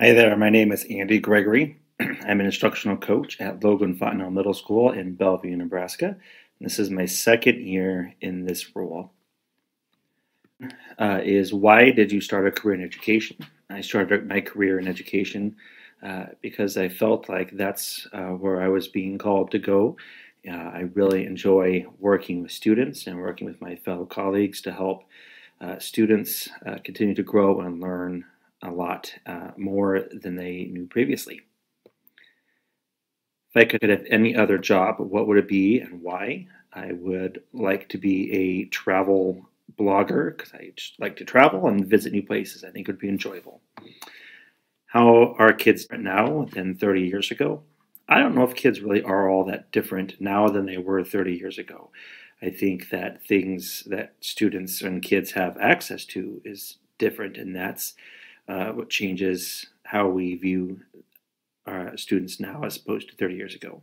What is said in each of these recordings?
Hi there, my name is Andy Gregory. I'm an instructional coach at Logan Fontenelle Middle School in Bellevue, Nebraska. This is my second year in this role. Uh, is why did you start a career in education? I started my career in education uh, because I felt like that's uh, where I was being called to go. Uh, I really enjoy working with students and working with my fellow colleagues to help uh, students uh, continue to grow and learn a lot more than they knew previously. If I could have any other job, what would it be and why? I would like to be a travel blogger because I just like to travel and visit new places. I think it would be enjoyable. How are kids now than 30 years ago? I don't know if kids really are all that different now than they were 30 years ago. I think that things that students and kids have access to is different, and that's uh, what changes how we view our students now as opposed to 30 years ago.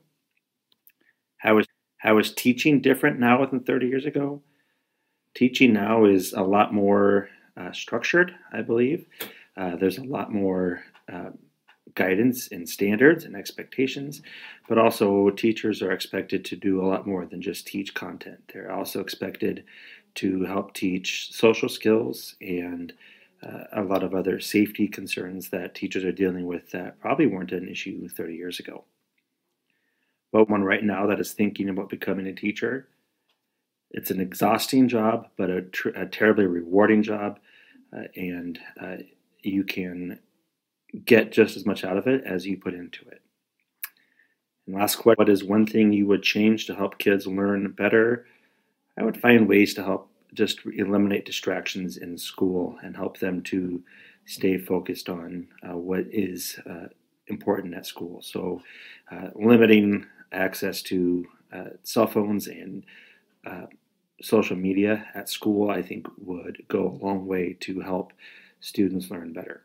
How is how is teaching different now than 30 years ago? Teaching now is a lot more uh, structured, I believe. Uh, there's a lot more uh, guidance and standards and expectations, but also teachers are expected to do a lot more than just teach content. They're also expected to help teach social skills and uh, a lot of other safety concerns that teachers are dealing with that probably weren't an issue 30 years ago. But one right now that is thinking about becoming a teacher, it's an exhausting job, but a, tr- a terribly rewarding job, uh, and uh, you can get just as much out of it as you put into it. And last question What is one thing you would change to help kids learn better? I would find ways to help just eliminate distractions in school and help them to stay focused on uh, what is uh, important at school. So, uh, limiting access to uh, cell phones and uh, social media at school, I think, would go a long way to help students learn better.